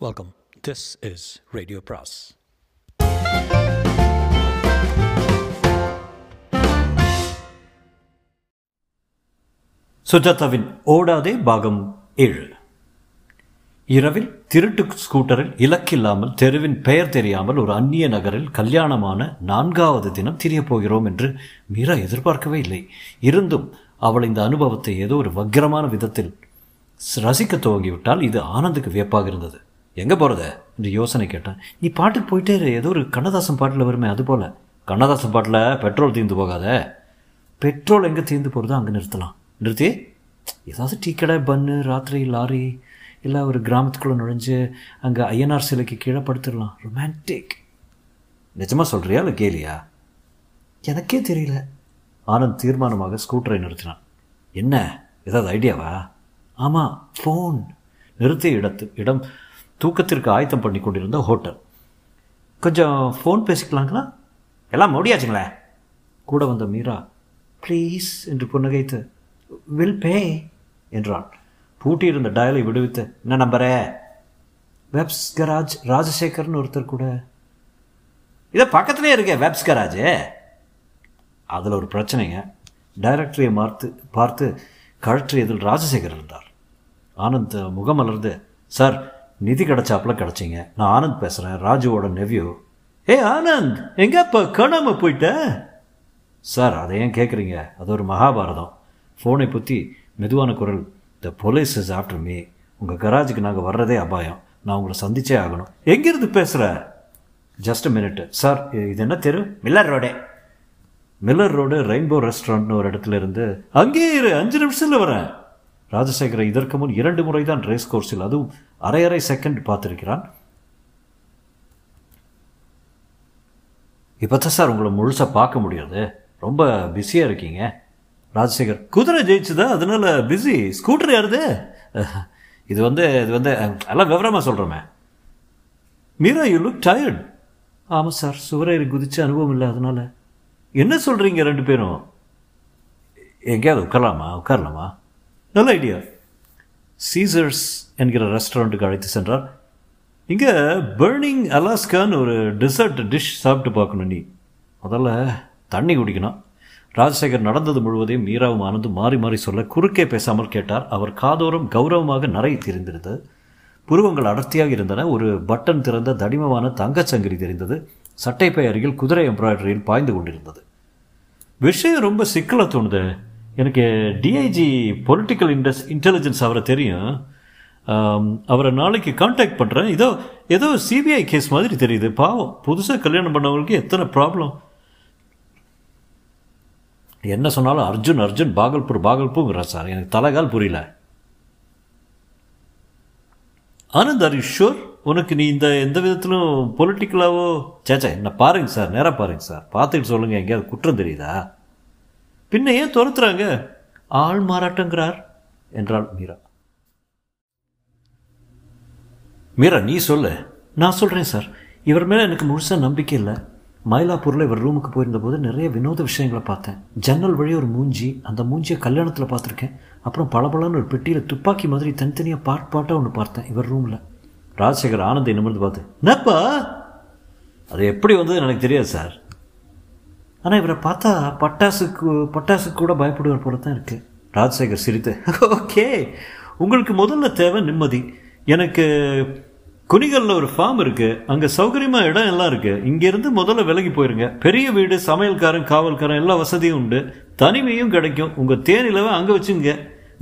Welcome this is radio பிராஸ் சுஜாதாவின் ஓடாதே பாகம் ஏழு. இரவில் திருட்டு ஸ்கூட்டரில் இலக்கில்லாமல் தெருவின் பெயர் தெரியாமல் ஒரு அந்நிய நகரில் கல்யாணமான நான்காவது தினம் திரியப் போகிறோம் என்று மீரா எதிர்பார்க்கவே இல்லை. இருந்தும் அவள் இந்த அனுபவத்தை ஏதோ ஒரு வக்கிரமான விதத்தில் ரசிக்க துவங்கிவிட்டால் இது ஆனந்துக்கு வியப்பாக இருந்தது. எங்கே போகிறத என்று யோசனை கேட்டேன். நீ பாட்டுக்கு போயிட்டே இரு. ஏதோ ஒரு கண்ணதாசன் பாட்டில் வருமே அது போல். கண்ணதாசன் பாட்டில் பெட்ரோல் தீர்ந்து போகாத. பெட்ரோல் எங்கே தீர்ந்து போகிறதோ அங்கே நிறுத்தலாம். நிறுத்தி. ஏதாவது டீ கடை பன்னு ராத்திரி லாரி இல்லை ஒரு கிராமத்துக்குள்ளே நுழைஞ்சு அங்கே ஐஎன்ஆர் சிலைக்கு கீழே படுத்துடலாம். ரொமான்டிக் நிஜமாக சொல்கிறியா இல்லை கேலியா? எனக்கே தெரியல. ஆனந்த் தீர்மானமாக ஸ்கூட்டரை நிறுத்தினான். என்ன? ஏதாவது ஐடியாவா? ஆமாம் ஃபோன் நிறுத்திய இடத்து இடம் தூக்கத்திற்கு ஆயத்தம் பண்ணி கொண்டிருந்த ஹோட்டல். கொஞ்சம் ஃபோன் பேசிக்கலாங்களா? எல்லாம் முடியாச்சுங்களே கூட வந்த மீரா ப்ளீஸ் என்று புன்னகைத்து வில் பே என்றான் பூட்டியிருந்த டயலை விடுவித்து என்ன நம்பரே? வெப்ஸ் கராஜ் ராஜசேகர்னு ஒருத்தர் கூட. இதை பக்கத்துலேயே இருக்கே வெப்ஸ் கராஜ் அதில் ஒரு பிரச்சனைங்க. டைரக்டரியை பார்த்து பார்த்து கழற்றியதில் ராஜசேகர் இருந்தார். ஆனந்த் முகமலர்ந்து சார் நிதி கிடச்சாப்புல கிடச்சிங்க. நான் ஆனந்த் பேசுகிறேன் ராஜுவோட நெவ்யூ ஏ ஆனந்த் எங்கப்பா காணாமல் போயிட்ட? சார் அதை ஏன் கேட்குறீங்க அது ஒரு மகாபாரதம். ஃபோனை பற்றி மெதுவான குரல். The police is after me உங்கள் கராஜுக்கு நாங்கள் வர்றதே அபாயம். நான் உங்களை சந்திச்சே ஆகணும். எங்கேருந்து பேசுகிற ஜஸ்ட் மினிட் சார் இது என்ன தெரு? மில்லர் ரோடே. மில்லர் ரோடு ரெயின்போ ரெஸ்டாரண்ட்னு ஒரு இடத்துல இருந்து அங்கேயே இரு அஞ்சு நிமிஷத்தில் வரேன். ராஜசேகரை இதற்கு முன் இரண்டு முறை தான் ரேஸ் கோர்ஸில் அதுவும் அரை அரை செகண்ட் பார்த்துருக்கிறான். இப்போ தான் சார் உங்களை முழுசாக பார்க்க முடியாது. ரொம்ப பிஸியாக இருக்கீங்க. ராஜசேகர் குதிரை ஜெயிச்சுதா? அதனால பிஸி ஸ்கூட்டர் யாருது? இது வந்து இது வந்து எல்லாம் விவரமாக சொல்கிறோமே மீரா யூ லுக் டயர்ட் ஆமாம் சார் சுவரேறி குதிச்சு அனுபவம் இல்லை அதனால. என்ன சொல்கிறீங்க ரெண்டு பேரும்? எங்கேயாவது உட்காரலாமா? உட்காரலாமா? நல்ல ஐடியா சீசர்ஸ் என்கிற ரெஸ்டாரண்ட்டுக்கு அழைத்து சென்றார். இங்கே பேர்னிங் அலாஸ்கான்னு ஒரு டெசர்ட் டிஷ் சாப்பிட்டு பார்க்கணும் நீ. முதல்ல தண்ணி குடிக்கணும். ராஜசேகர் நடந்தது முழுவதையும் மீராவும் ஆனந்தும் மாறி மாறி சொல்ல குறுக்கே பேசாமல் கேட்டார். அவர் காதோரம் கௌரவமாக நிறைய தெரிந்திருந்தது. புருவங்கள் அடர்த்தியாக இருந்தன. ஒரு பட்டன் திறந்த தடிமமான தங்கச்சங்கிரி தெரிந்தது. சட்டைப்பை அருகில் குதிரை எம்ப்ராய்டரியில் பாய்ந்து கொண்டிருந்தது. விஷயம் ரொம்ப சிக்கலாக தோணுது. எனக்கு டிஐஜி பொலிட்டிக்கல் இன்டஸ் இன்டெலிஜென்ஸ் அவரை தெரியும். அவரை நாளைக்கு காண்டாக்ட் பண்ணுறேன் ஏதோ ஏதோ சிபிஐ கேஸ் மாதிரி தெரியுது. பாவம் புதுசாக கல்யாணம் பண்ணவங்களுக்கு எத்தனை ப்ராப்ளம் என்ன சொன்னாலும் அர்ஜுன் அர்ஜுன் பாகல்பூர் பாகல்பூங்கிற சார். எனக்கு தலைகால் புரியல. ஆனந்த் ஆர் யூ ஷூர் உனக்கு நீ இந்த எந்த விதத்திலும் பொலிட்டிக்கலாவோ சேச்சா என்ன பாருங்க சார் நேராக பாருங்க சார். பார்த்துட்டு சொல்லுங்கள் எங்கேயாவது குற்றம் தெரியுதா? பின்ன ஏன் துரத்துறாங்க? ஆள் மாறாட்டங்கிறார் என்றாள் மீரா. மீரா நீ சொல்லு. நான் சொல்கிறேன் சார். இவர் மேலே எனக்கு முழுசாக நம்பிக்கை இல்லை. மயிலாப்பூரில் இவர் ரூமுக்கு போயிருந்தபோது நிறைய வினோத விஷயங்களை பார்த்தேன். ஜன்னல் வழி ஒரு மூஞ்சி அந்த மூஞ்சியை கல்யாணத்தில் பார்த்துருக்கேன். அப்புறம் பளபளன்னு ஒரு பெட்டியில் துப்பாக்கி மாதிரி தனித்தனியாக பாட் பாட்டாக ஒன்று பார்த்தேன் இவர் ரூமில். ராஜசேகர் ஆனந்தை நிமிர்ந்து பார்த்து என்னப்பா அது எப்படி வந்தது எனக்கு தெரியாது சார். ஆனால் இவரை பார்த்தா பட்டாசுக்கு பட்டாசுக்கு கூட பயப்படுவார் போல தான் இருக்குது ராஜசேகர் சிரித்து ஓகே உங்களுக்கு முதல்ல தேவை நிம்மதி. எனக்கு குனிகளில் ஒரு ஃபார்ம் இருக்குது அங்கே சௌகரியமாக இடம் எல்லாம் இருக்குது இங்கேருந்து முதல்ல விலகி போயிருங்க. பெரிய வீடு சமையல்காரன் காவல்காரன் எல்லா வசதியும் உண்டு. தனிமையும் கிடைக்கும். உங்கள் தேனிலவை அங்கே வச்சுங்க.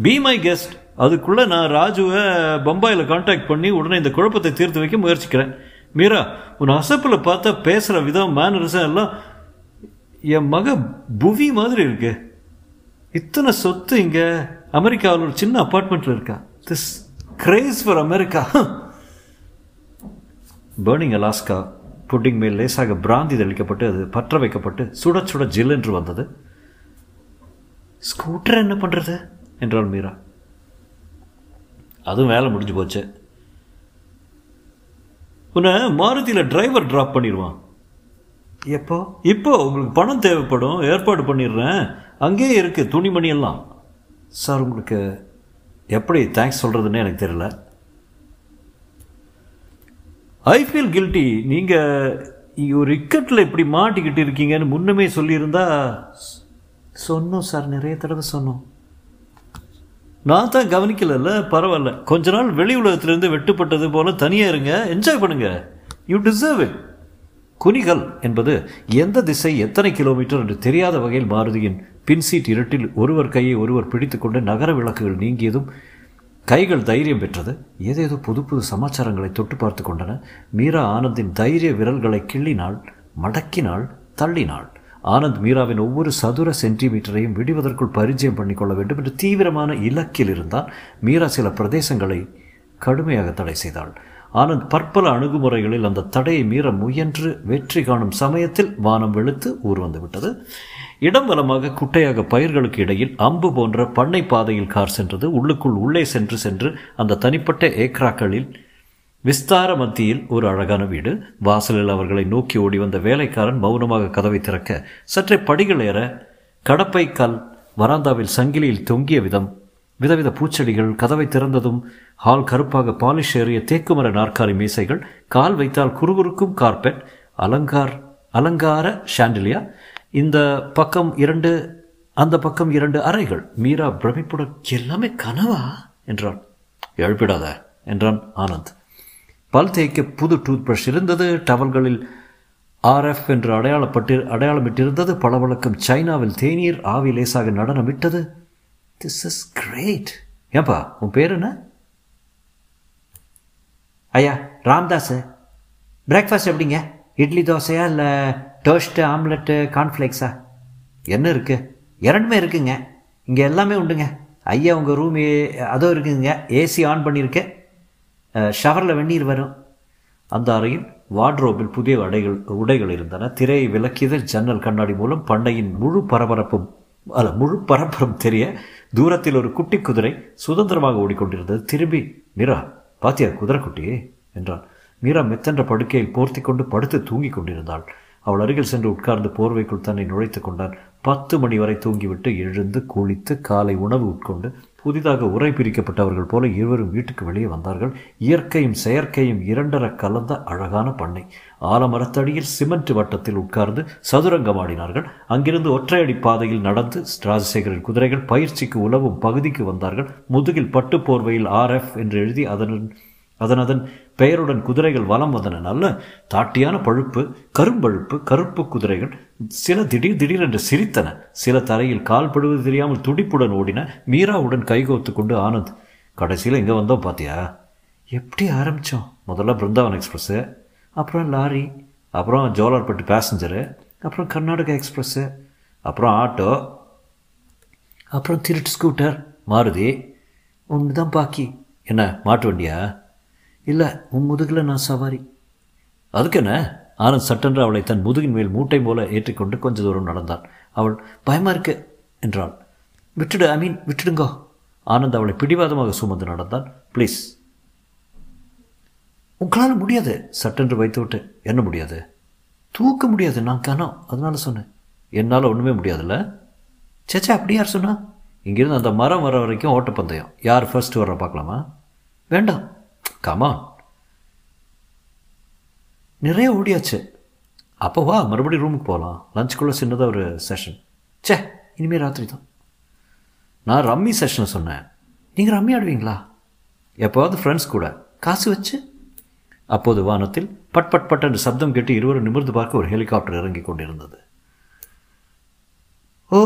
பி மை கெஸ்ட் அதுக்குள்ளே நான் ராஜுவை பம்பாயில் காண்டாக்ட் பண்ணி உடனே இந்த குழப்பத்தை தீர்த்து வைக்க முயற்சிக்கிறேன். மீரா உன் அசப்பில் பார்த்தா பேசுகிற விதம் மேனரிசம் எல்லாம் என் மக புவி மாதிரி இருக்கு. இத்தனை சொத்து இங்கே அமெரிக்காவில் ஒரு சின்ன அப்பார்ட்மெண்ட்டில் இருக்கா. This craze for America burning Alaska pudding மேல் லேசாக பிராந்தி தெளிக்கப்பட்டு அது பற்ற வைக்கப்பட்டு சுட சுட ஜில் என்று வந்தது. ஸ்கூட்டர் என்ன பண்ணுறது என்றாள் மீரா. அதுவும் வேலை முடிஞ்சு போச்சு. உன்னை மாருதியில் டிரைவர் ட்ராப் பண்ணிடுவான். எப்போ? இப்போ உங்களுக்கு பணம் தேவைப்படும் ஏற்பாடு பண்ணிடுறேன். அங்கேயே இருக்குது துணிமணி எல்லாம் சார் உங்களுக்கு எப்படி தேங்க்ஸ் சொல்கிறதுன்னு எனக்கு தெரியல. ஐ ஃபீல் கில்ட்டி நீங்கள் ஒரு இக்கட்டில் இப்படி மாட்டிக்கிட்டு இருக்கீங்கன்னு முன்னமே சொல்லியிருந்தா சொன்னோம் சார் நிறைய தடவை சொன்னோம். நான் தான் கவனிக்கலல்ல பரவாயில்ல. கொஞ்ச நாள் வெளி உலகத்திலிருந்து வெட்டுப்பட்டது போல தனியாக இருங்க என்ஜாய் பண்ணுங்க. யூ டிசர்வ் இட் குனிகல் என்பது எந்த திசை எத்தனை கிலோமீட்டர் என்று தெரியாத வகையில் மாருதியின் பின்சீட் இருட்டில் ஒருவர் கையை ஒருவர் பிடித்துக்கொண்டு நகர விளக்குகள் நீங்கியதும் கைகள் தைரியம் பெற்றது. ஏதேதோ புது புது சமாச்சாரங்களை தொட்டு பார்த்து கொண்டன. மீரா ஆனந்தின் தைரிய விரல்களை கிள்ளினாள் மடக்கினாள் தள்ளினாள். ஆனந்த் மீராவின் ஒவ்வொரு சதுர சென்டிமீட்டரையும் விடுவதற்குள் பரிச்சயம் பண்ணிக்கொள்ள வேண்டும் என்று தீவிரமான இலக்கில் இருந்தால் மீரா சில பிரதேசங்களை கடுமையாக தடை செய்தாள். ஆனந்த் பற்பல அணுகுமுறைகளில் அந்த தடையை மீற முயன்று வெற்றி காணும் சமயத்தில் வானம் வெளுத்து ஊர் வந்துவிட்டது. இடம் வலமாக குட்டையாக பயிர்களுக்கு இடையில் அம்பு போன்ற பண்ணை பாதையில் கார் சென்றது. உள்ளுக்குள் உள்ளே சென்று சென்று அந்த தனிப்பட்ட ஏக்ராக்களில் விஸ்தார மத்தியில் ஒரு அழகான வீடு. வாசலில் அவர்களை நோக்கி ஓடி வந்த வேலைக்காரன் மௌனமாக கதவை திறக்க சற்றே படிகள் ஏற கடப்பை கல் வராந்தாவில் சங்கிலியில் தொங்கிய விதம் விதவித பூச்செடிகள் கதவை திறந்ததும் ஹால் கருப்பாக பாலிஷ் ஏறிய தேக்குமர நாற்காலி மீசைகள் கால் வைத்தால் குறுகுறுக்கும் கார்பெட் அலங்கார் அலங்கார ஷாண்டிலியா. இந்த பக்கம் இரண்டு அந்த பக்கம் இரண்டு அறைகள். மீரா பிரமிப்புடன் எல்லாமே கனவா? என்றான். எழுப்பிடாத என்றான் ஆனந்த். பல் தேய்க்க புது டூத் பிரஷ் இருந்தது. டவல்களில் ஆர்எஃப் என்று அடையாளப்பட்டு அடையாளமிட்டிருந்தது. பளபளக்கும் சைனாவில் தேநீர் ஆவி லேசாக நடனமிட்டது. திஸ் இஸ் கிரேட் ஏப்பா உன் பேர் என்ன? ஐயா ராம்தாஸ். பிரேக்ஃபாஸ்ட் எப்படிங்க? இட்லி தோசையா இல்லை டோஸ்ட்டு ஆம்லெட்டு கார்ன்ஃப்ளேக்ஸா என்ன இருக்குது இரண்டுமே இருக்குங்க. இங்கே எல்லாமே உண்டுங்க. ஐயா உங்கள் ரூம் அதோ இருக்குதுங்க ஏசி ஆன் பண்ணியிருக்கேன் ஷவரில் வெந்நீர் வரும். அந்த அறையில் வார்ட்ரோபில் புதிய உடைகள் உடைகள் இருந்தன. திரையை விலக்கியதில் ஜன்னல் கண்ணாடி மூலம் பண்ணையின் முழு பரபரப்பும் அல்ல முழு பரபரம் தெரிய தூரத்தில் ஒரு குட்டி குதிரை சுதந்திரமாக ஓடிக்கொண்டிருந்தது. திரும்பி மீரா பாத்தியா குதிரை குட்டியே என்றான். மீரா மெத்தென்ற படுக்கையில் போர்த்தி கொண்டு படுத்து தூங்கிக் கொண்டிருந்தாள். அவள் அருகில் சென்று உட்கார்ந்து போர்வைக்குள் தன்னை நுழைத்து கொண்டான். பத்து மணி வரை தூங்கிவிட்டு எழுந்து குளித்து காலை உணவு உட்கொண்டு புதிதாக உரை பிரிக்கப்பட்டவர்கள் போல இருவரும் வீட்டுக்கு வெளியே வந்தார்கள். இயற்கையும் செயற்கையும் இரண்டர கலந்த அழகான பண்ணை. ஆலமரத்தடியில் சிமெண்ட் வட்டத்தில் உட்கார்ந்து சதுரங்கமாடினார்கள். அங்கிருந்து ஒற்றையடி பாதையில் நடந்து ராஜசேகரின் குதிரைகள் பயிற்சிக்கு உலவும் பகுதிக்கு வந்தார்கள். முதுகில் பட்டு போர்வையில் ஆர்எஃப் என்று எழுதி அதன் அதன் அதன் பெயருடன் குதிரைகள் வலம் வந்தன. நல்ல தாட்டியான பழுப்பு கரும்பழுப்பு கருப்பு குதிரைகள் சில திடீர் திடீரென்று சிரித்தன. சில தரையில் கால்படுவது தெரியாமல் துடிப்புடன் ஓடின மீராவுடன் கைகோத்து கொண்டு ஆனந்த் கடைசியில் எங்கே வந்தோம் பாத்தியா? எப்படி ஆரம்பித்தோம் முதல்ல பிருந்தாவன் எக்ஸ்பிரஸ்ஸு அப்புறம் லாரி அப்புறம் ஜோலார்பட்டு பேசஞ்சரு அப்புறம் கர்நாடகா எக்ஸ்பிரஸ்ஸு அப்புறம் ஆட்டோ அப்புறம் திருட்டு ஸ்கூட்டர் மாருதி ஒன்று தான் பாக்கி. என்ன மாட்டு வண்டியா? இல்லை உன் முதுகில் நான் சவாரி. அதுக்கு என்ன ஆனந்த் சட்டென்று அவளை தன் முதுகின் மேல் மூட்டை போல ஏற்றிக்கொண்டு கொஞ்ச தூரம் நடந்தான். அவள் பயமா இருக்கு என்றாள். விட்டுடு ஐ மீன் விட்டுடுங்கோ. ஆனந்த் அவளை பிடிவாதமாக சுமந்து நடந்தான். ப்ளீஸ் உங்களால் முடியாது சட்டென்று வைத்து விட்டு என்ன முடியாது? தூக்க முடியாது நான் கணம் அதனால சொன்னேன். என்னால் ஒன்றுமே முடியாதுல்ல? சேச்சா அப்படி யார் சொன்னா? இங்கிருந்து அந்த மரம் வர வரைக்கும் ஓட்டப்பந்தயம். யார் ஃபர்ஸ்ட் வர பார்க்கலாமா? வேண்டாம். கமா நிறைய ஓடியாச்சு. அப்போ வா மறுபடியும் ரூமுக்கு போகலாம் லஞ்சுக்குள்ளே சின்னதாக ஒரு செஷன் சே இனிமேல் ராத்திரி தான். நான் ரம்மி செஷனை சொன்னேன். நீங்கள் ரம்மி ஆடுவீங்களா? எப்போவாவது ஃப்ரெண்ட்ஸ் கூட. காசு வச்சு. அப்போது வானத்தில் பட் பட் பட் என்று சப்தம் கேட்டு இருவரும் நிமிர்ந்து பார்க்க ஒரு ஹெலிகாப்டர் இறங்கி கொண்டிருந்தது. ஓ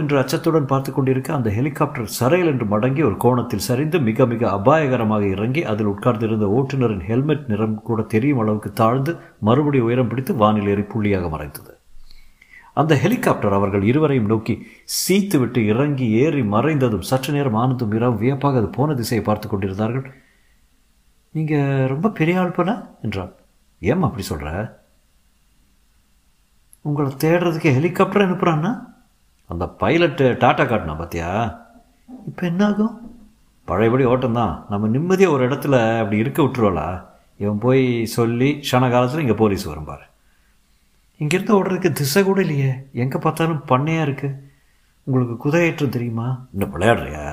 என்று அச்சத்துடன் பார்த்து கொண்டிருக்க அந்த ஹெலிகாப்டர் சரையல் என்று மடங்கி ஒரு கோணத்தில் சரிந்து மிக மிக அபாயகரமாக இறங்கி அதில் உட்கார்ந்திருந்த ஓட்டுநரின் ஹெல்மெட் நிறம் கூட தெரியும் அளவுக்கு தாழ்ந்து மறுபடி உயரம் பிடித்து வானில் ஏறி புள்ளியாக மறைந்தது. அந்த ஹெலிகாப்டர் அவர்கள் இருவரையும் நோக்கி சீத்துவிட்டு இறங்கி ஏறி மறைந்ததும் சற்று நேரம் ஆனந்தும் இரவு வியப்பாக அது போன திசையை பார்த்து கொண்டிருந்தார்கள். நீங்கள் ரொம்ப பெரிய ஆள் போனா என்றான். ஏம்மா அப்படி சொல்கிற உங்களை தேடுறதுக்கு ஹெலிகாப்டர் அனுப்புகிறான்னா அந்த பைலட்டு டாட்டா காட்டினா பார்த்தியா இப்போ என்ன ஆகும் பழையபடி ஓட்டம் தான் நம்ம நிம்மதியாக ஒரு இடத்துல அப்படி இருக்க விட்டுருவாளா? இவன் போய் சொல்லி ஷன காலத்தில் இங்கே போலீஸ் வரும் பாரு. இங்கேருந்து ஓடுறதுக்கு திசை கூட இல்லையே. எங்கே பார்த்தாலும் பண்ணையாக இருக்குது உங்களுக்கு குதிரையேற்றம் தெரியுமா? இன்னும் விளையாடுறியா?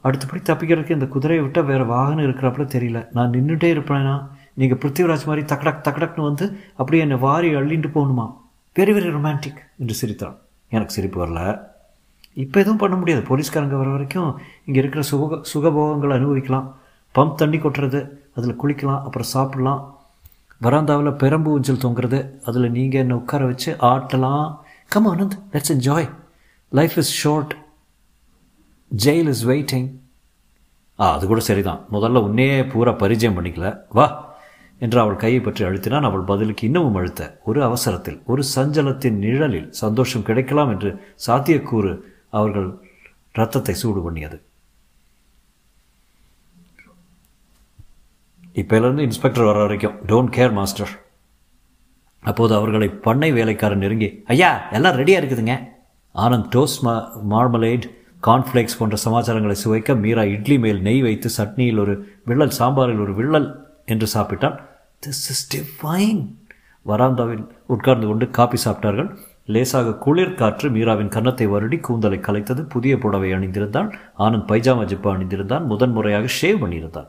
அடுத்தபடி தப்பிக்கிறதுக்கு இந்த குதிரையை விட்டால் வேறு வாகனம் இருக்கிறப்பல தெரியல. நான் நின்றுட்டே இருப்பேனா? நீங்கள் பிருத்திவிராஜ் மாதிரி தக்கடக் தக்கடக்னு வந்து அப்படியே என்னை வாரி அள்ளிட்டு போகணுமா? வெரி வெரி ரொமான்டிக் என்று சிரித்தான். எனக்கு சிரிப்பு வரல. இப்போ எதுவும் பண்ண முடியாது. போலீஸ்காரங்க வர வரைக்கும் இங்கே இருக்கிற சுக சுகபோகங்களை அனுபவிக்கலாம். பம்ப் தண்ணி கொட்டுறது அதில் குளிக்கலாம் அப்புறம் சாப்பிடலாம். வராந்தாவில் பெரம்பு ஊஞ்சல் தொங்குறது அதில் நீங்கள் என்னை உட்கார வச்சு ஆட்டலாம். Come Anand let's enjoy life is short jail is waiting ஆ அது கூட சரிதான். முதல்ல உன்னையே பூரா பரிச்சயம் பண்ணிக்கல. வா. என்று அவள் கையை பற்றி அழுத்தினான். அவள் பதிலுக்கு இன்னமும் அழுத்த ஒரு அவசரத்தில் ஒரு சஞ்சலத்தின் நிழலில் சந்தோஷம் கிடைக்கலாம் என்று சாத்தியக்கூறு அவர்கள் ரத்தத்தை சூடு பண்ணியது. இப்போலேருந்து இன்ஸ்பெக்டர் வர வரைக்கும் டோன்ட் கேர் மாஸ்டர் அப்போது அவர்களை பண்ணை வேலைக்காரன் நெருங்கி ஐயா எல்லாம் ரெடியாக இருக்குதுங்க. ஆனந்த் டோஸ்ட் மா மார்மலேட் கார்ன்ஃப்ளேக்ஸ் போன்ற சமாச்சாரங்களை சுவைக்க மீரா இட்லி மேல் நெய் வைத்து சட்னியில் ஒரு விள்ளல் சாம்பாரில் ஒரு விள்ளல் என்று சாப்பிட்டால் திஸ் இஸ் டிவைன் வராந்தாவில் உட்கார்ந்து கொண்டு காப்பி சாப்பிட்டார்கள். லேசாக குளிர் காற்று மீராவின் கன்னத்தை வருடி கூந்தலை கலைத்தது. புதிய புடவை அணிந்திருந்தான். ஆனந்த் பைஜாமா ஜிப்பா அணிந்திருந்தான். முதன்முறையாக ஷேவ் பண்ணியிருந்தான்.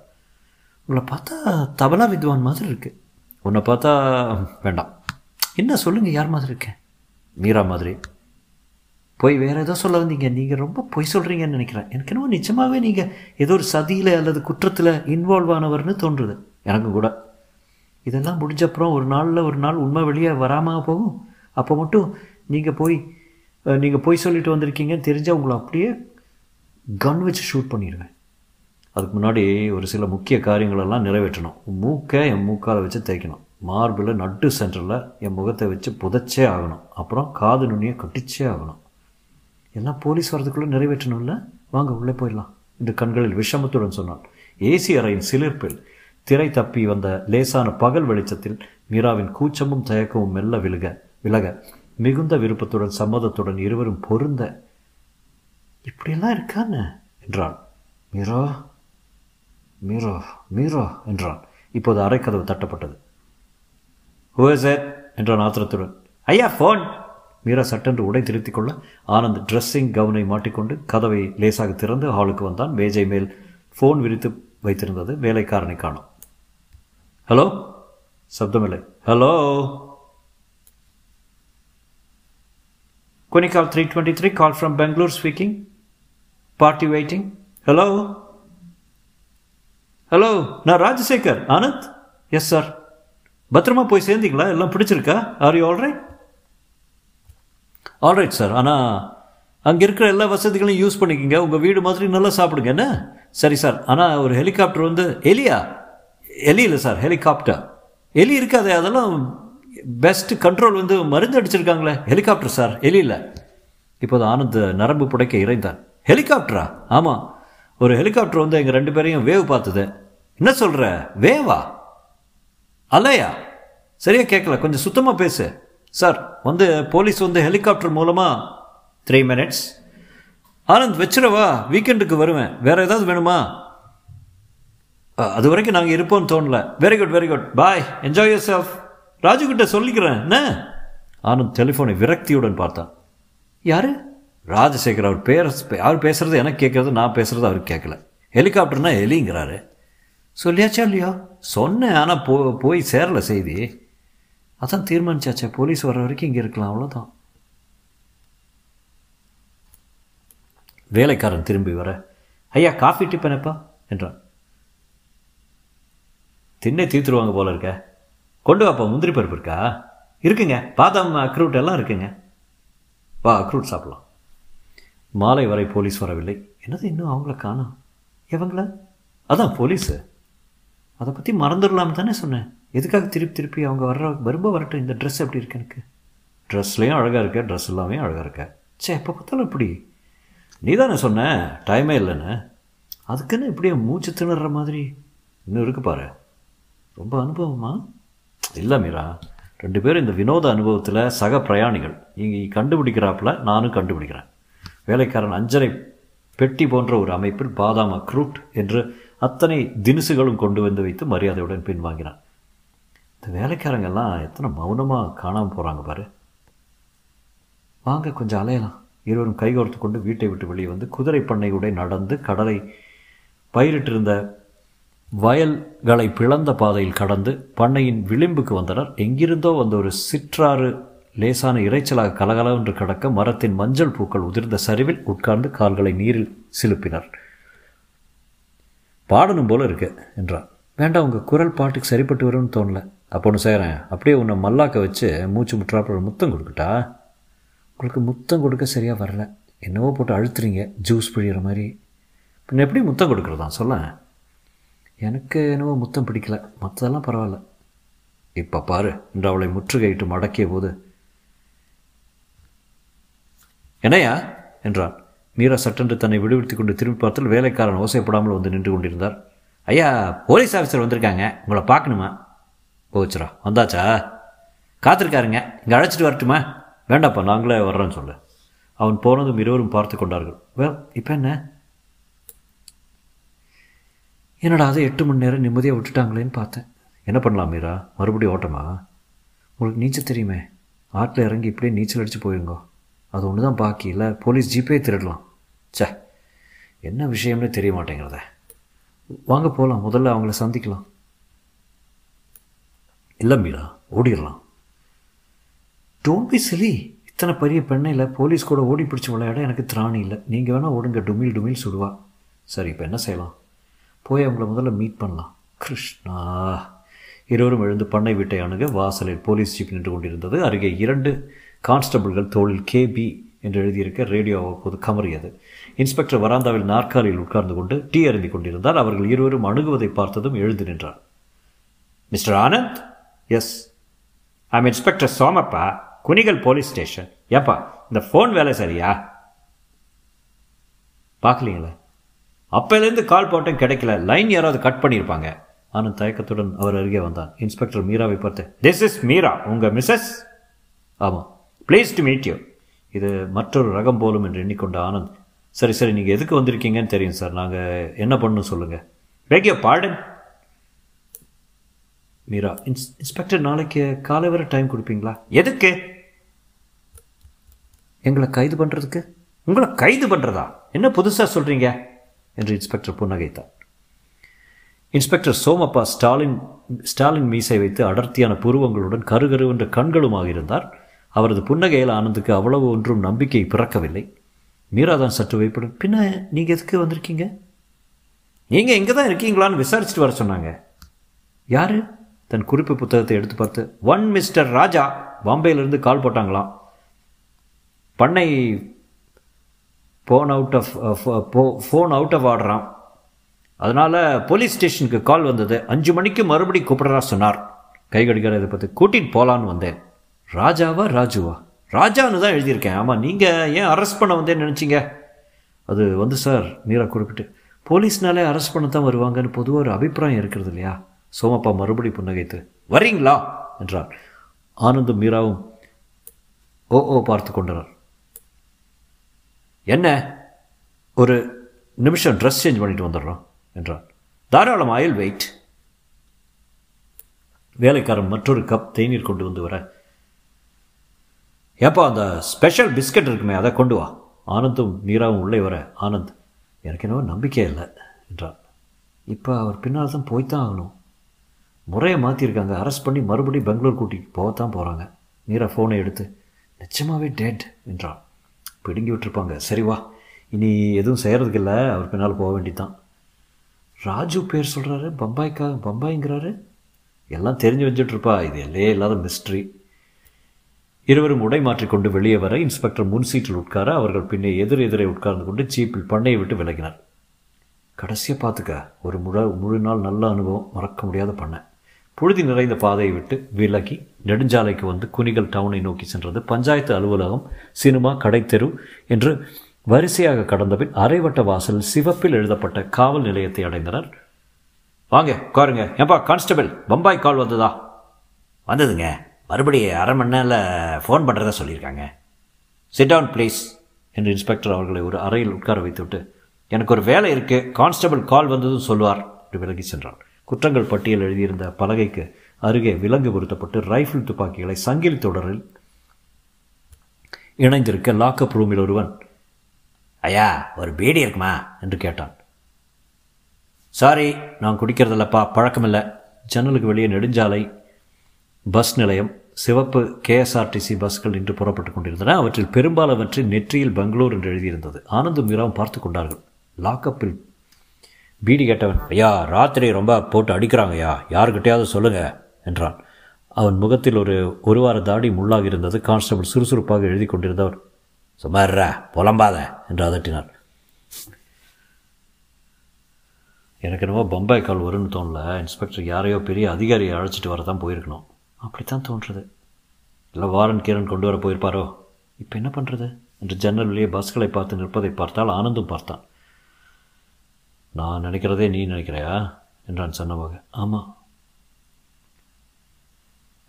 உங்களை பார்த்தா தபலா வித்வான் மாதிரி இருக்கு. உன்னை பார்த்தா வேண்டாம். என்ன சொல்லுங்க யார் மாதிரி இருக்கேன் மீரா மாதிரி. போய் வேறு ஏதோ சொல்ல வந்தீங்க. நீங்கள் ரொம்ப பொய் சொல்கிறீங்கன்னு நினைக்கிறேன். எனக்கு என்னவோ நிச்சயமாகவே நீங்கள் ஏதோ ஒரு சதியில் அல்லது குற்றத்தில் இன்வால்வ் ஆனவர்னு தோன்றுது. எனக்கும் கூட. இதெல்லாம் முடிஞ்சப்புறம் ஒரு நாளில் ஒரு நாள் உண்மை வெளியே வராமல் போகும். அப்போ மட்டும் நீங்கள் போய் நீங்கள் போய் சொல்லிட்டு வந்திருக்கீங்கன்னு தெரிஞ்சால் உங்களை அப்படியே கன் வச்சு ஷூட் பண்ணிடுவேன் அதுக்கு முன்னாடி ஒரு சில முக்கிய காரியங்களெல்லாம் நிறைவேற்றணும். மூக்கை என் மூக்கால் வச்சு தேய்க்கணும். மார்பில் நட்டு சென்டரில் என் முகத்தை வச்சு புதைச்சே ஆகணும். அப்புறம் காது நுண்ணியை கட்டிச்சே ஆகணும். எல்லாம் போலீஸ் வரதுக்குள்ளே நிறைவேற்றணும்ல? வாங்க உள்ளே போயிடலாம். என்று கண்களில் விஷமத்துடன் சொன்னான். ஏசி அறையின் சிலிர்ப்பில் திரை தப்பி வந்த லேசான பகல் வெளிச்சத்தில் மீராவின் கூச்சமும் தயக்கமும் மெல்ல விழுக விலக மிகுந்த விருப்பத்துடன் சம்மதத்துடன் இருவரும் பொருந்த இப்படியெல்லாம் இருக்கான்னு? என்றான் மீரா மீரா மீரா என்றான். இப்போது அரைக்கதவு தட்டப்பட்டது. ஓ சார் என்றான் ஆத்திரத்துடன். ஐயா ஃபோன் மீரா சட்டென்று உடை திருத்திக் கொள்ள ஆனந்த் ட்ரெஸ்ஸிங் கவுனை மாட்டிக்கொண்டு கதவை லேசாக திறந்து ஹாலுக்கு வந்தான். மேஜை மேல் ஃபோன் விரித்து வைத்திருந்தது வேலைக்காரனை காணும். Hello சப்தமில்லை hello Quinical 323, call from Bangalore speaking. Party party waiting hello நான் ராஜசேகர் ஆனந்த் எஸ் சார் பத்திரமா போய் சேர்ந்தீங்களா எல்லாம் பிடிச்சிருக்கா are you alright alright sir ஆனால் அங்கே இருக்கிற எல்லா வசதிகளையும் யூஸ் பண்ணிக்கோங்க உங்கள் வீடு மாதிரி நல்லா சாப்பிடுங்க என்ன சரி சார் ஆனால் ஒரு ஹெலிகாப்டர் வந்து எலியா எலி இல்லை சார் ஹெலிகாப்டர். எலி இருக்காதே அதெல்லாம் பெஸ்ட் கண்ட்ரோல் வந்து மருந்து அடிச்சிருக்காங்களே. ஹெலிகாப்டர் சார் எலி இல்லை. இப்போது ஆனந்த் நரம்பு புடைக்க இறைந்தான். ஹெலிகாப்டரா? ஆமாம் ஒரு ஹெலிகாப்டர் வந்து எங்கள் ரெண்டு பேரையும் வேவ் பார்த்தது. என்ன சொல்கிற வேவா? அலையா? சரியா கேட்கல கொஞ்சம் சுத்தமாக பேசு. சார் வந்து போலீஸ் வந்து ஹெலிகாப்டர் மூலமாக த்ரீ மினிட்ஸ் ஆனந்த் வச்சிடவா வீக்கெண்டுக்கு வருவேன். வேறு ஏதாவது வேணுமா? அது வரைக்கும் நாங்கள் இருப்போம்னு தோணல. Very good very good bye enjoy yourself ராஜுகிட்ட சொல்லிக்கிறேன். என்ன? ஆனந்த் டெலிஃபோனை விரக்தியுடன் பார்த்தான். யாரு? ராஜசேகர் அவர் பேர அவர் பேசுறது எனக்கு கேட்குறது நான் பேசுகிறது அவர் கேட்கல. ஹெலிகாப்டர்னா எலிங்கிறாரு சொல்லியாச்சா இல்லையா? சொன்னேன் ஆனால் போ போய் சேரல செய்தி. அதான் தீர்மானிச்சாச்சே போலீஸ் வர வரைக்கும் இங்கே இருக்கலாம் அவ்வளோதான் வேலைக்காரன் திரும்பி வர ஐயா காஃபி டிப்பனப்பா என்றான். திண்ணை தீர்த்துருவாங்க போல இருக்க. கொண்டு வாப்பா முந்திரி பருப்பு இருக்கா? இருக்குங்க. பாதாம் அக்ரூட் எல்லாம் இருக்குங்க. வா அக்ரூட் சாப்பிடலாம். மாலை வரை போலீஸ் வரவில்லை. என்னது இன்னும் அவங்கள காணோம் எவங்கள அதான் போலீஸு. அதை பற்றி மறந்துடலாம் தானே சொன்னேன். எதுக்காக திருப்பி திருப்பி அவங்க வர்ற வரும்ப வரட்டும் இந்த ட்ரெஸ் எப்படி இருக்கு எனக்கு? ட்ரெஸ்லேயும் அழகாக இருக்க ட்ரெஸ் எல்லாமே அழகாக இருக்க. சே எப்போ பார்த்தாலும் இப்படி. நீ தானே சொன்ன டைமே இல்லைன்னு. அதுக்குன்னு இப்படியே மூச்சு திணற மாதிரி. இன்னும் இருக்கு பாரு. ரொம்ப அனுபவமா? இல்லை மீரா. ரெண்டு பேரும் இந்த வினோத அனுபவத்தில் சக பிரயாணிகள். இங்கே கண்டுபிடிக்கிறாப்புல நானும் கண்டுபிடிக்கிறேன். வேலைக்காரன் அஞ்சரை பெட்டி போன்ற ஒரு அமைப்பில் பாதாம் அக்ரூட் என்று அத்தனை தினுசுகளும் கொண்டு வந்து வைத்து மரியாதையுடன் பின்வாங்கினான். இந்த வேலைக்காரங்கெல்லாம் எத்தனை மௌனமாக காணாமல் போகிறாங்க பாரு. வாங்க கொஞ்சம் அலையலாம். இருவரும் கைகோர்த்து கொண்டு வீட்டை விட்டு வெளியே வந்து குதிரை பண்ணையுடைய நடந்து கடலை பயிரிட்டிருந்த வயல்களை பிளந்த பாதையில் கடந்து பண்ணையின் விளிம்புக்கு வந்தனர். எங்கிருந்தோ வந்த ஒரு சிற்றாறு லேசான இறைச்சலாக கலகலவென்று கடக்க மரத்தின் மஞ்சள் பூக்கள் உதிர்ந்த சரிவில் உட்கார்ந்து கால்களை நீரில் சிலுப்பினர். பாடணும் போல இருக்கு என்றார். வேண்டாம் உங்கள் குரல் பாட்டுக்கு சரிப்பட்டு வரும்னு தோணல. அப்போ ஒன்று செய்கிறேன் அப்படியே உன்னை மல்லாக்க வச்சு மூச்சு முற்றாப்புற முத்தம் கொடுக்கட்டா? உங்களுக்கு முத்தம் கொடுக்க சரியாக வரல. என்னவோ போட்டு அழுத்துறீங்க. ஜூஸ் பிழிகிற மாதிரி. பின்ன எப்படி முத்தம் கொடுக்குறதா? சொல்லேன். எனக்கு என்னவோ முத்தம் பிடிக்கல. மற்றதெல்லாம் பரவாயில்ல. இப்போ பாரு என்று அவளை முற்றுகையிட்டு மடக்கிய போது. என்னையா என்றான். மீரா சட்டென்று தன்னை விடுவித்து கொண்டு திரும்பி பார்த்தால் வேலைக்காரன் ஓசைப்படாமல் வந்து நின்று கொண்டிருந்தார். ஐயா போலீஸ் ஆஃபீஸர் வந்திருக்காங்க. உங்களை பார்க்கணுமா? போச்சுரா வந்தாச்சா? காத்திருக்காருங்க. இங்கே அழைச்சிட்டு வரட்டுமா? வேண்டாப்பா நாங்களே வர்றோன்னு சொல்லு. அவன் போனதும் இருவரும் பார்த்து கொண்டார்கள். வேல் இப்போ என்ன? என்னடா அது எட்டு மணி நேரம் நிம்மதியாக விட்டுட்டாங்களேன்னு பார்த்தேன். என்ன பண்ணலாம் மீரா? மறுபடியும் ஓட்டமா? உங்களுக்கு நீச்சல் தெரியுமே. ஆட்டில் இறங்கி இப்படியே நீச்சல் அடித்து போயிருங்கோ. அது ஒன்று தான் பாக்கி இல்லை. போலீஸ் ஜீப்பே திருடலாம். ச்சே. என்ன விஷயம்னு தெரிய மாட்டேங்கிறத. வாங்க போகலாம் முதல்ல அவங்கள சந்திக்கலாம். இல்லை மீரா ஓடிடலாம். டோன்ட் பி சிலி இத்தனை பெரிய பெண்ணையில் போலீஸ் கூட ஓடி பிடிச்சி விளையாட எனக்கு திராணி இல்லை. நீங்கள் வேணால் ஓடுங்க. டுமில் டுமில் சுடுவா. சரி இப்போ என்ன செய்யலாம்? போய் அவங்கள முதல்ல மீட் பண்ணலாம். கிருஷ்ணா. இருவரும் எழுந்து பண்ணை வீட்டை அணுக வாசலில் போலீஸ் ஜீப் நின்று கொண்டிருந்தது. அருகே இரண்டு கான்ஸ்டபிள்கள் தோளில் கேபி என்று எழுதியிருக்க ரேடியோ அவ்வப்போது கமறியது. இன்ஸ்பெக்டர் வராந்தாவில் நாற்காலியில் உட்கார்ந்து கொண்டு டீ அருந்தி கொண்டிருந்தார். அவர்கள் இருவரும் அணுகுவதை பார்த்ததும் எழுந்து நின்றார். Mister Anand? Yes I'm inspector Somappa Kunigal police station ஏப்பா இந்த ஃபோன் வேலை சரியா? பார்க்கலீங்களே. அப்போலேருந்து கால் போட்டேன் கிடைக்கல. லைன் யாராவது கட் பண்ணியிருப்பாங்க. ஆனந்த் தயக்கத்துடன் அவர் அருகே வந்தான். இன்ஸ்பெக்டர் மீராவை பார்த்து திஸ் இஸ் மீரா உங்கள் மிஸ்ஸஸ் ஆமாம் ப்ளீஸ் டு மீட் யூ இது மற்றொரு ரகம் போலும் என்று எண்ணிக்கொண்ட ஆனந்த் சரி சரி நீங்கள் எதுக்கு வந்திருக்கீங்கன்னு தெரியும் சார். நாங்கள் என்ன பண்ணணும் சொல்லுங்கள் பேக் யூ மீரா இன்ஸ் இன்ஸ்பெக்டர் நாளைக்கு காலை வரை டைம் கொடுப்பீங்களா? எதுக்கு? எங்களை கைது பண்ணுறதுக்கு உங்களை கைது பண்ணுறதா என்ன புதுசாக சொல்கிறீங்க என்று இன்ஸ்பெக்டர் புன்னகைத்தார். இன்ஸ்பெக்டர் சோமப்பா ஸ்டாலின் ஸ்டாலின் மீசை வைத்து அடர்த்தியான புருவங்களுடன் கருகருவென்ற கண்களுமாக இருந்தார். அவரது புன்னகையில் ஆனந்துக்கு அவ்வளவு ஒன்றும் நம்பிக்கை பிறக்கவில்லை. மீராதான் சற்று வைப்படும் பின்ன நீங்கள் எதுக்கு வந்திருக்கீங்க? நீங்கள் இங்கே தான் இருக்கீங்களான்னு விசாரிச்சுட்டு வர சொன்னாங்க. யார்? தன் குறிப்பு புத்தகத்தை எடுத்து பார்த்து ஒன் மிஸ்டர் ராஜா. பாம்பேயிலிருந்து கால் போட்டாங்களாம். பண்ணை phone out of phone out of ஆடுறான் அதனால் போலீஸ் ஸ்டேஷனுக்கு கால் வந்தது. அஞ்சு மணிக்கு மறுபடி கூப்பிட்றா சொன்னார். கை கடிகார இதை பார்த்து கூட்டிகிட்டு போகலான்னு வந்தேன். ராஜாவா ராஜுவா? ராஜான்னு தான் எழுதியிருக்கேன். ஆமாம் நீங்கள் ஏன் அரெஸ்ட் பண்ண வந்தேன்னு நினச்சிங்க? அது வந்து சார் மீரா குறிப்பிட்டு போலீஸ்னாலே அரெஸ்ட் பண்ண தான் வருவாங்கன்னு பொதுவாக ஒரு அபிப்பிராயம் இருக்கிறது இல்லையா? சோமப்பா மறுபடி புன்னகைத்து வரீங்களா? என்றார். ஆனந்தும் மீராவும் ஓ ஓ பார்த்து கொண்டனர் என்ன? ஒரு நிமிஷம் ட்ரெஸ் சேஞ்ச் பண்ணிட்டு வந்துடுறோம் என்றான் தாராளம் ஆயில் வெயிட் வேலைக்காரன் மற்றொரு கப் தேநீர் கொண்டு வந்து வர. ஏப்பா அந்த ஸ்பெஷல் பிஸ்கட் இருக்குமே அதை கொண்டு வா. ஆனந்தும் நீராவும் உள்ளே வர. ஆனந்த் எனக்கு என்னவோ நம்பிக்கை இல்லை என்றான் இப்போ அவர் பின்னால் தான் போய்த்தான் ஆகணும். முறையை மாற்றிருக்காங்க அரெஸ்ட் பண்ணி மறுபடியும் பெங்களூர் கூட்டிகிட்டு போகத்தான் போகிறாங்க நீரா ஃபோனை எடுத்து நிச்சயமாகவே டேட் என்றான். பிடுங்கி விட்டுருப்பாங்க. சரி வா. இனி எதுவும் செய்கிறதுக்கு இல்லை அவர் பின்னால் போக வேண்டியதான் ராஜு பேர் சொல்கிறாரு பம்பாய்க்கா பம்பாய்ங்கிறாரு. எல்லாம் தெரிஞ்சு வச்சுட்ருப்பா இது எல்லையே இல்லாத மிஸ்ட்ரி இருவரும் உடை மாற்றிக்கொண்டு வெளியே வர இன்ஸ்பெக்டர் முன் சீட்டில் உட்கார அவர்கள் பின்னே எதிர் எதிரே உட்கார்ந்து கொண்டு ஜீப்பில் பண்ணையை விட்டு விலகினார். கடைசியாக பார்த்துக்க. ஒரு முழ முழு நாள் நல்ல அனுபவம். மறக்க முடியாத பண்ணை. புழுதி நிறைந்த பாதையை விட்டு விலகி நெடுஞ்சாலைக்கு வந்து குனிகள் டவுனை நோக்கி சென்றது. பஞ்சாயத்து அலுவலகம் சினிமா கடைத்தெரு என்று வரிசையாக கடந்தபின் அரைவட்ட வாசல் சிவப்பில் எழுதப்பட்ட காவல் நிலையத்தை அடைந்தனர். வாங்க உட்காருங்க. ஏன்பா கான்ஸ்டபிள் பம்பாய் கால் வந்ததா? வந்ததுங்க. மறுபடியும் அரை மணி நேரில் ஃபோன் பண்ணுறதா சொல்லியிருக்காங்க. சிட் டவுன் ப்ளீஸ் என்று இன்ஸ்பெக்டர் அவர்களை ஒரு அறையில் உட்கார வைத்துவிட்டு எனக்கு ஒரு வேலை இருக்குது கான்ஸ்டபிள் கால் வந்ததும் சொல்வார் என்று விலகி சென்றார் குற்றங்கள் பட்டியல் எழுதியிருந்த பலகைக்கு அருகே விலங்கு பொருத்தப்பட்டு ரைஃபிள் துப்பாக்கிகளை சங்கிலி தொடரில் இணைந்திருக்க லாக்அப் ரூமில் ஒருவன் ஐயா ஒரு பீடி இருக்குமா? என்று கேட்டான். சாரி நான் குடிக்கிறதில்லப்பா பழக்கமில்லை. ஜன்னலுக்கு வெளியே நெடுஞ்சாலை பஸ் நிலையம் சிவப்பு கேஎஸ்ஆர்டிசி பஸ்கள் இன்று புறப்பட்டு கொண்டிருந்தன. அவற்றில் பெரும்பாலானவற்றை நெற்றியில் பெங்களூர் என்று எழுதியிருந்தது. ஆனந்தும் மீராவும் பார்த்து கொண்டார்கள். லாக்கப்பில் பீடி கேட்டவன் ஐயா ராத்திரி ரொம்ப போட்டு அடிக்கிறாங்கய்யா யாருக்கிட்டையாவது சொல்லுங்க என்றான். அவன் முகத்தில் ஒரு ஒரு வார தாடி முள்ளாக இருந்தது. கான்ஸ்டபிள் சுறுசுறுப்பாக எழுதி கொண்டிருந்தவர் சுமாரா புலம்பாத என்று அதட்டினார். எனக்கு என்னமோ பம்பாய் கால் வரும்னு தோணல இன்ஸ்பெக்டர் யாரையோ பெரிய அதிகாரியை அழைச்சிட்டு வர தான் போயிருக்கணும். அப்படித்தான் தோன்றுறது. இல்லை வாரன் கீரன் கொண்டு வர போயிருப்பாரோ? இப்போ என்ன பண்ணுறது என்று ஜன்னல் வழியே பஸ்களை பார்த்து நிற்பதை பார்த்தால் ஆனந்தும் பார்த்தான். நான் நினைக்கிறதே நீ நினைக்கிறையா? என்றான் சன்னமாக. ஆமாம்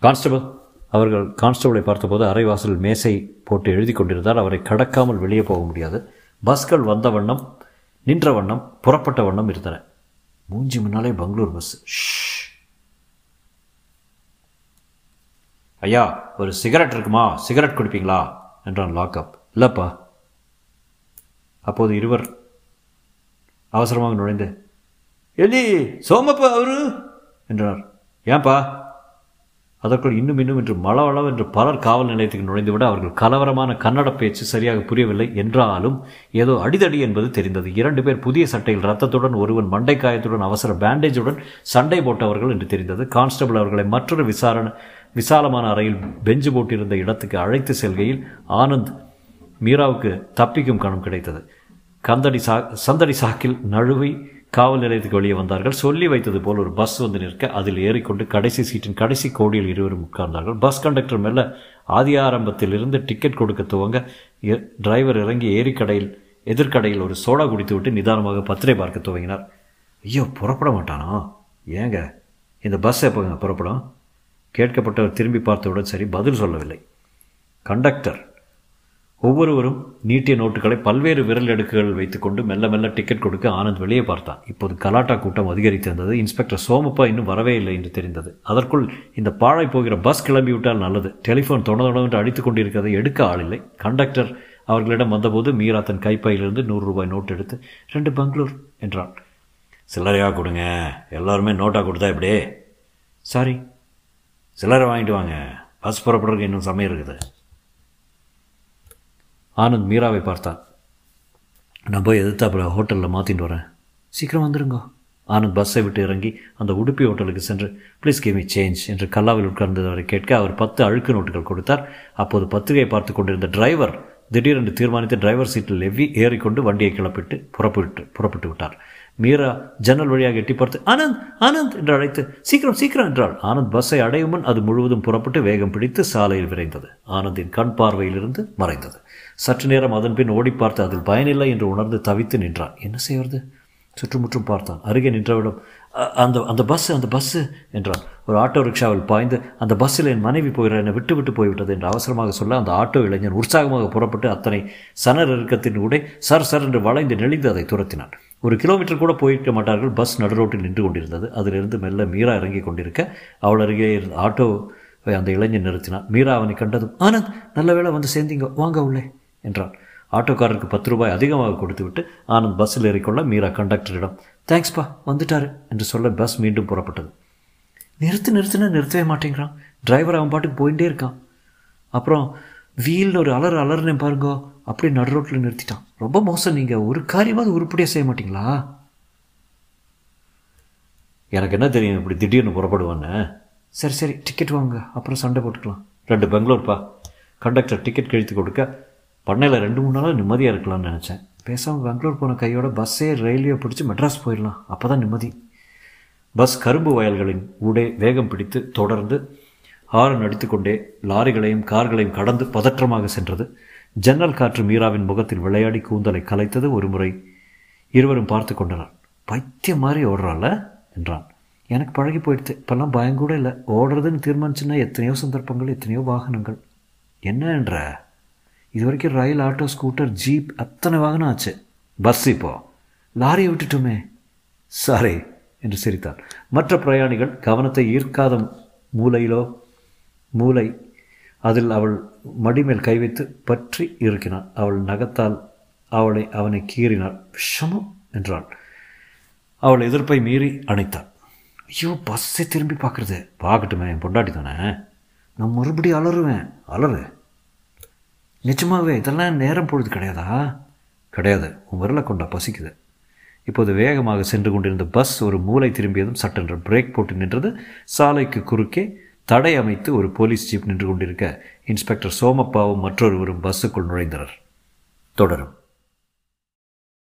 கான்ஸ்டபிள் அவர்கள் கான்ஸ்டபிளை பார்த்தபோது அரைவாசல் மேசை போட்டு எழுதி கொண்டிருந்தால் அவரை கடக்காமல் வெளியே போக முடியாது. பஸ்கள் வந்த வண்ணம் நின்ற வண்ணம் புறப்பட்ட வண்ணம் இருந்தன. மூஞ்சி முன்னாலே பெங்களூர் பஸ். ஐயா ஒரு சிகரெட் இருக்குமா? சிகரெட் குடிப்பீங்களா? என்றான் லாக்அப். இல்லைப்பா. அப்போது இருவர் அவசரமாக நுழைந்து எலி சோமப்பா அவரு? என்றார். ஏன்பா? அதற்குள் இன்னும் இன்னும் என்று மளவளவென்று என்று பலர் காவல் நிலையத்துக்கு நுழைந்துவிட அவர்கள் கலவரமான கன்னட பேச்சு சரியாக புரியவில்லை என்றாலும் ஏதோ அடிதடி என்பது தெரிந்தது. இரண்டு பேர் புதிய சட்டையில் ரத்தத்துடன் ஒருவன் மண்டைக்காயத்துடன் அவசர பேண்டேஜுடன் சண்டை போட்டவர்கள் என்று தெரிந்தது. கான்ஸ்டபிள் அவர்களை மற்றொரு விசாரணை விசாலமான அறையில் பெஞ்சு போட்டிருந்த இடத்துக்கு அழைத்து செல்கையில் ஆனந்த் மீராவுக்கு தப்பிக்கும் கணம் கிடைத்தது. கந்தடி சா சந்தடி சாக்கில் நழுவி காவல் நிலையத்துக்கு வெளியே வந்தார்கள். சொல்லி வைத்தது போல் ஒரு பஸ் வந்து நிற்க அதில் ஏறிக்கொண்டு கடைசி சீட்டின் கடைசி கோடியில் இருவரும் உட்கார்ந்தார்கள். பஸ் கண்டக்டர் மேல ஆதி ஆரம்பத்திலிருந்து டிக்கெட் கொடுக்க துவங்க டிரைவர் இறங்கி ஏரிக்கடையில் எதிர்கடையில் ஒரு சோடா குடித்துவிட்டு நிதானமாக பத்திரை பார்க்க துவங்கினார். ஐயோ புறப்பட மாட்டானா? ஏங்க இந்த பஸ் எப்போங்க புறப்படும்? கேட்கப்பட்டவர் திரும்பி பார்த்தவுடன் சரி பதில் சொல்லவில்லை. கண்டக்டர் ஒவ்வொருவரும் நீட்டிய நோட்டுகளை பல்வேறு விரல் எடுக்குகள் வைத்துக்கொண்டு மெல்ல மெல்ல டிக்கெட் கொடுக்க ஆனந்த் வெளியே பார்த்தான். இப்போது கலாட்டா கூட்டம் அதிகரித்திருந்தது. இன்ஸ்பெக்டர் சோமப்பா இன்னும் வரவே இல்லை என்று தெரிந்தது. அதற்குள் இந்த பாழை போகிற பஸ் கிளம்பிவிட்டால் நல்லது. டெலிஃபோன் தொடர்ந்து அடித்துக் கொண்டிருக்கிறதை எடுக்க ஆளில்லை கண்டக்டர் அவர்களிடம் வந்தபோது மீரா தன் கைப்பையிலிருந்து நூறு ரூபாய் நோட்டு எடுத்து ரெண்டு பெங்களூர் என்றான். சில்லறையாக கொடுங்க. எல்லாருமே நோட்டாக கொடுத்தா இப்படியே சாரி. சில்லறை வாங்கிட்டு வாங்க. பஸ் புறப்படுறதுக்கு இன்னும் சமயம் இருக்குது. ஆனந்த் மீராவை பார்த்தான் நான் போய் எதிர்த்தாப்புல ஹோட்டலில் மாற்றிட்டு வரேன். சீக்கிரம் வந்துடுங்க ஆனந்த் பஸ்ஸை விட்டு இறங்கி அந்த உடுப்பி ஹோட்டலுக்கு சென்று ப்ளீஸ் கிவ் மீ சேஞ்ச் என்று கல்லாவில் உட்கார்ந்தவரை கேட்க அவர் பத்து அழுக்கு நோட்டுகள் கொடுத்தார். அப்போது பத்திரிகையை பார்த்து கொண்டிருந்த டிரைவர் திடீரென்று தீர்மானித்து டிரைவர் சீட்டில் எவ்வி ஏறிக்கொண்டு வண்டியை கிளப்பிட்டு புறப்பட்டு புறப்பட்டு விட்டார். மீரா ஜன்னல் வழியாக எட்டி பார்த்து ஆனந்த் ஆனந்த் என்று அழைத்து சீக்கிரம் சீக்கிரம் என்றாள். ஆனந்த் பஸ்ஸை அடையும் முன் அது முழுவதும் புறப்பட்டு வேகம் பிடித்து சாலையில் விரைந்தது. ஆனந்தின் கண் பார்வையிலிருந்து மறைந்தது. சற்று நேரம் அதன் பின் ஓடி பார்த்து அதில் பயனில்லை என்று உணர்ந்து தவித்து நின்றான். என்ன செய்வது? சுற்றுமுற்றும் பார்த்தான். அருகே நின்றவிடம் அந்த அந்த பஸ்ஸு அந்த பஸ்ஸு என்றான். ஒரு ஆட்டோ ரிக்ஷாவில் பாய்ந்து அந்த பஸ்ஸில் என் மனைவி போகிறார் என்னை விட்டு விட்டு போய்விட்டது என்று அவசரமாக சொல்ல அந்த ஆட்டோ இளைஞன் உற்சாகமாக புறப்பட்டு அத்தனை சனர் இறுக்கத்தின் உடை சர் சர் என்று வளைந்து நெளிந்து அதை துரத்தினான். ஒரு கிலோமீட்டர் கூட போயிருக்க மாட்டார்கள். பஸ் நடுரோட்டில் நின்று கொண்டிருந்தது. அதிலிருந்து மெல்ல மீரா இறங்கி கொண்டிருக்க. அவள் அருகே இருந்த ஆட்டோ அந்த இளைஞன் நிறுத்தினான். மீரா அவனை கண்டதும் ஆனந்த் நல்ல வேளை வந்து சேர்ந்தீங்க. வாங்க உள்ளே என்றான். ஆட்டோக்காரருக்கு பத்து ரூபாய் அதிகமாக கொடுத்துவிட்டு ஆனந்த் பஸ்ஸில் ஏறிக்கொள்ள மீரா கண்டக்டரிடம் தேங்க்ஸ்ப்பா வந்துட்டாரு என்று சொல்ல பஸ் மீண்டும் புறப்பட்டது. நிறுத்து நிறுத்துனா நிறுத்தவே மாட்டேங்கிறான். டிரைவர் அவன் பாட்டுக்கு போயிட்டே இருக்கான். அப்புறம் வீல்னு ஒரு அலர் அலர்னே பாருங்கோ. அப்படி நடு ரோட்டில் நிறுத்திட்டான். ரொம்ப மோசம் நீங்கள் ஒரு காரியமாவது உருப்படியாக செய்ய மாட்டிங்களா? எனக்கு என்ன தெரியும் இப்படி திடீர்னு புறப்படுவான்னு? சரி சரி. டிக்கெட் வாங்க. அப்புறம் சண்டை போட்டுக்கலாம். ரெண்டு பெங்களூர்ப்பா. கண்டக்டர் டிக்கெட் கழித்து கொடுக்க பண்ணையில் ரெண்டு மூணு நாளாக நிம்மதியாக இருக்கலாம்னு நினச்சேன். பேசாமல் பெங்களூர் போன கையோட பஸ்ஸே ரயில்வே பிடிச்சி மெட்ராஸ் போயிடலாம். அப்போ தான் நிம்மதி. பஸ் கரும்பு வயல்களின் ஊடே வேகம் பிடித்து தொடர்ந்து ஹாரன் அடித்துக்கொண்டே லாரிகளையும் கார்களையும் கடந்து பதற்றமாக சென்றது. ஜன்னல் காற்று மீராவின் முகத்தில் விளையாடி கூந்தலை கலைத்தது ஒரு முறை இருவரும் பார்த்து கொண்டனர். பைத்தியம் மாதிரி ஓடுறாள் என்றான். எனக்கு பழகி போயிடுது இப்போல்லாம் பயம் கூட இல்லை. ஓடுறதுன்னு தீர்மானிச்சுன்னா எத்தனையோ சந்தர்ப்பங்கள் எத்தனையோ வாகனங்கள். என்ன என்ற? இது வரைக்கும் ரயில் ஆட்டோ ஸ்கூட்டர் ஜீப் அத்தனை வாகனம் ஆச்சு. பஸ் இப்போ. லாரியை விட்டுட்டுமே. சாரி என்று சிரித்தார் மற்ற பிரயாணிகள் கவனத்தை ஈர்க்காத மூலையிலோ மூளை அதில் அவள் மடிமேல் கை வைத்து பற்றி இருக்கினான் அவள் நகத்தால் அவளை அவனை கீறினாள். விஷமம்! என்றாள் அவள் எதிர்ப்பை மீறி அணைத்தாள். ஐயோ பஸ்ஸை திரும்பி பார்க்குறது. பார்க்கட்டுமே என் பொண்டாட்டி தானே. நான் மறுபடியும் அலறுவேன். அலறு. நிஜமாகவே இதெல்லாம் நேரம் பொழுது கிடையாதா? கிடையாது. உன் விரலை கொண்டா பசிக்குது. இப்போது வேகமாக சென்று கொண்டிருந்த பஸ் ஒரு மூளை திரும்பியதும் சட்டென்று பிரேக் போட்டு நின்றது. சாலைக்கு குறுக்கே தடை அமைத்து ஒரு போலீஸ் ஜீப் நின்று கொண்டிருக்க இன்ஸ்பெக்டர் சோமப்பாவும் மற்றொருவரும் பஸ்ஸுக்குள் நுழைந்தனர். தொடரும்.